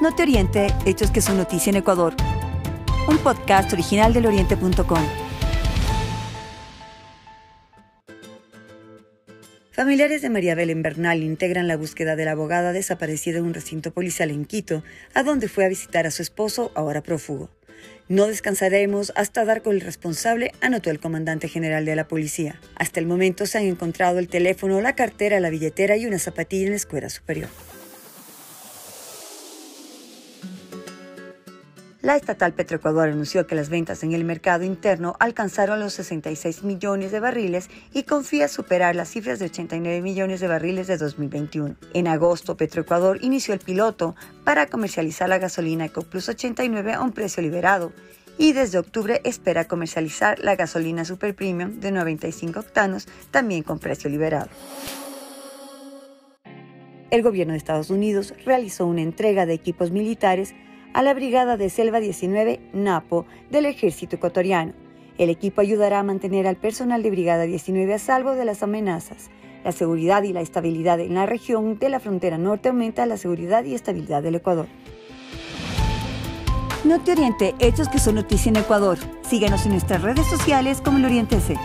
No te oriente, hechos que son noticia en Ecuador. Un podcast original del oriente.com. Familiares de María Belén Bernal integran la búsqueda de la abogada desaparecida en un recinto policial en Quito, a donde fue a visitar a su esposo, ahora prófugo. No descansaremos hasta dar con el responsable, anotó el comandante general de la policía. Hasta el momento se han encontrado el teléfono, la cartera, la billetera y una zapatilla en la escuela superior. La estatal Petroecuador anunció que las ventas en el mercado interno alcanzaron los 66 millones de barriles y confía superar las cifras de 89 millones de barriles de 2021. En agosto, Petroecuador inició el piloto para comercializar la gasolina EcoPlus 89 a un precio liberado y desde octubre espera comercializar la gasolina Super Premium de 95 octanos también con precio liberado. El gobierno de Estados Unidos realizó una entrega de equipos militares a la Brigada de Selva 19 NAPO del ejército ecuatoriano. El equipo ayudará a mantener al personal de Brigada 19 a salvo de las amenazas. La seguridad y la estabilidad en la región de la frontera norte aumenta la seguridad y estabilidad del Ecuador. No te oriente, hechos que son noticia en Ecuador. Síguenos en nuestras redes sociales como el Oriente C.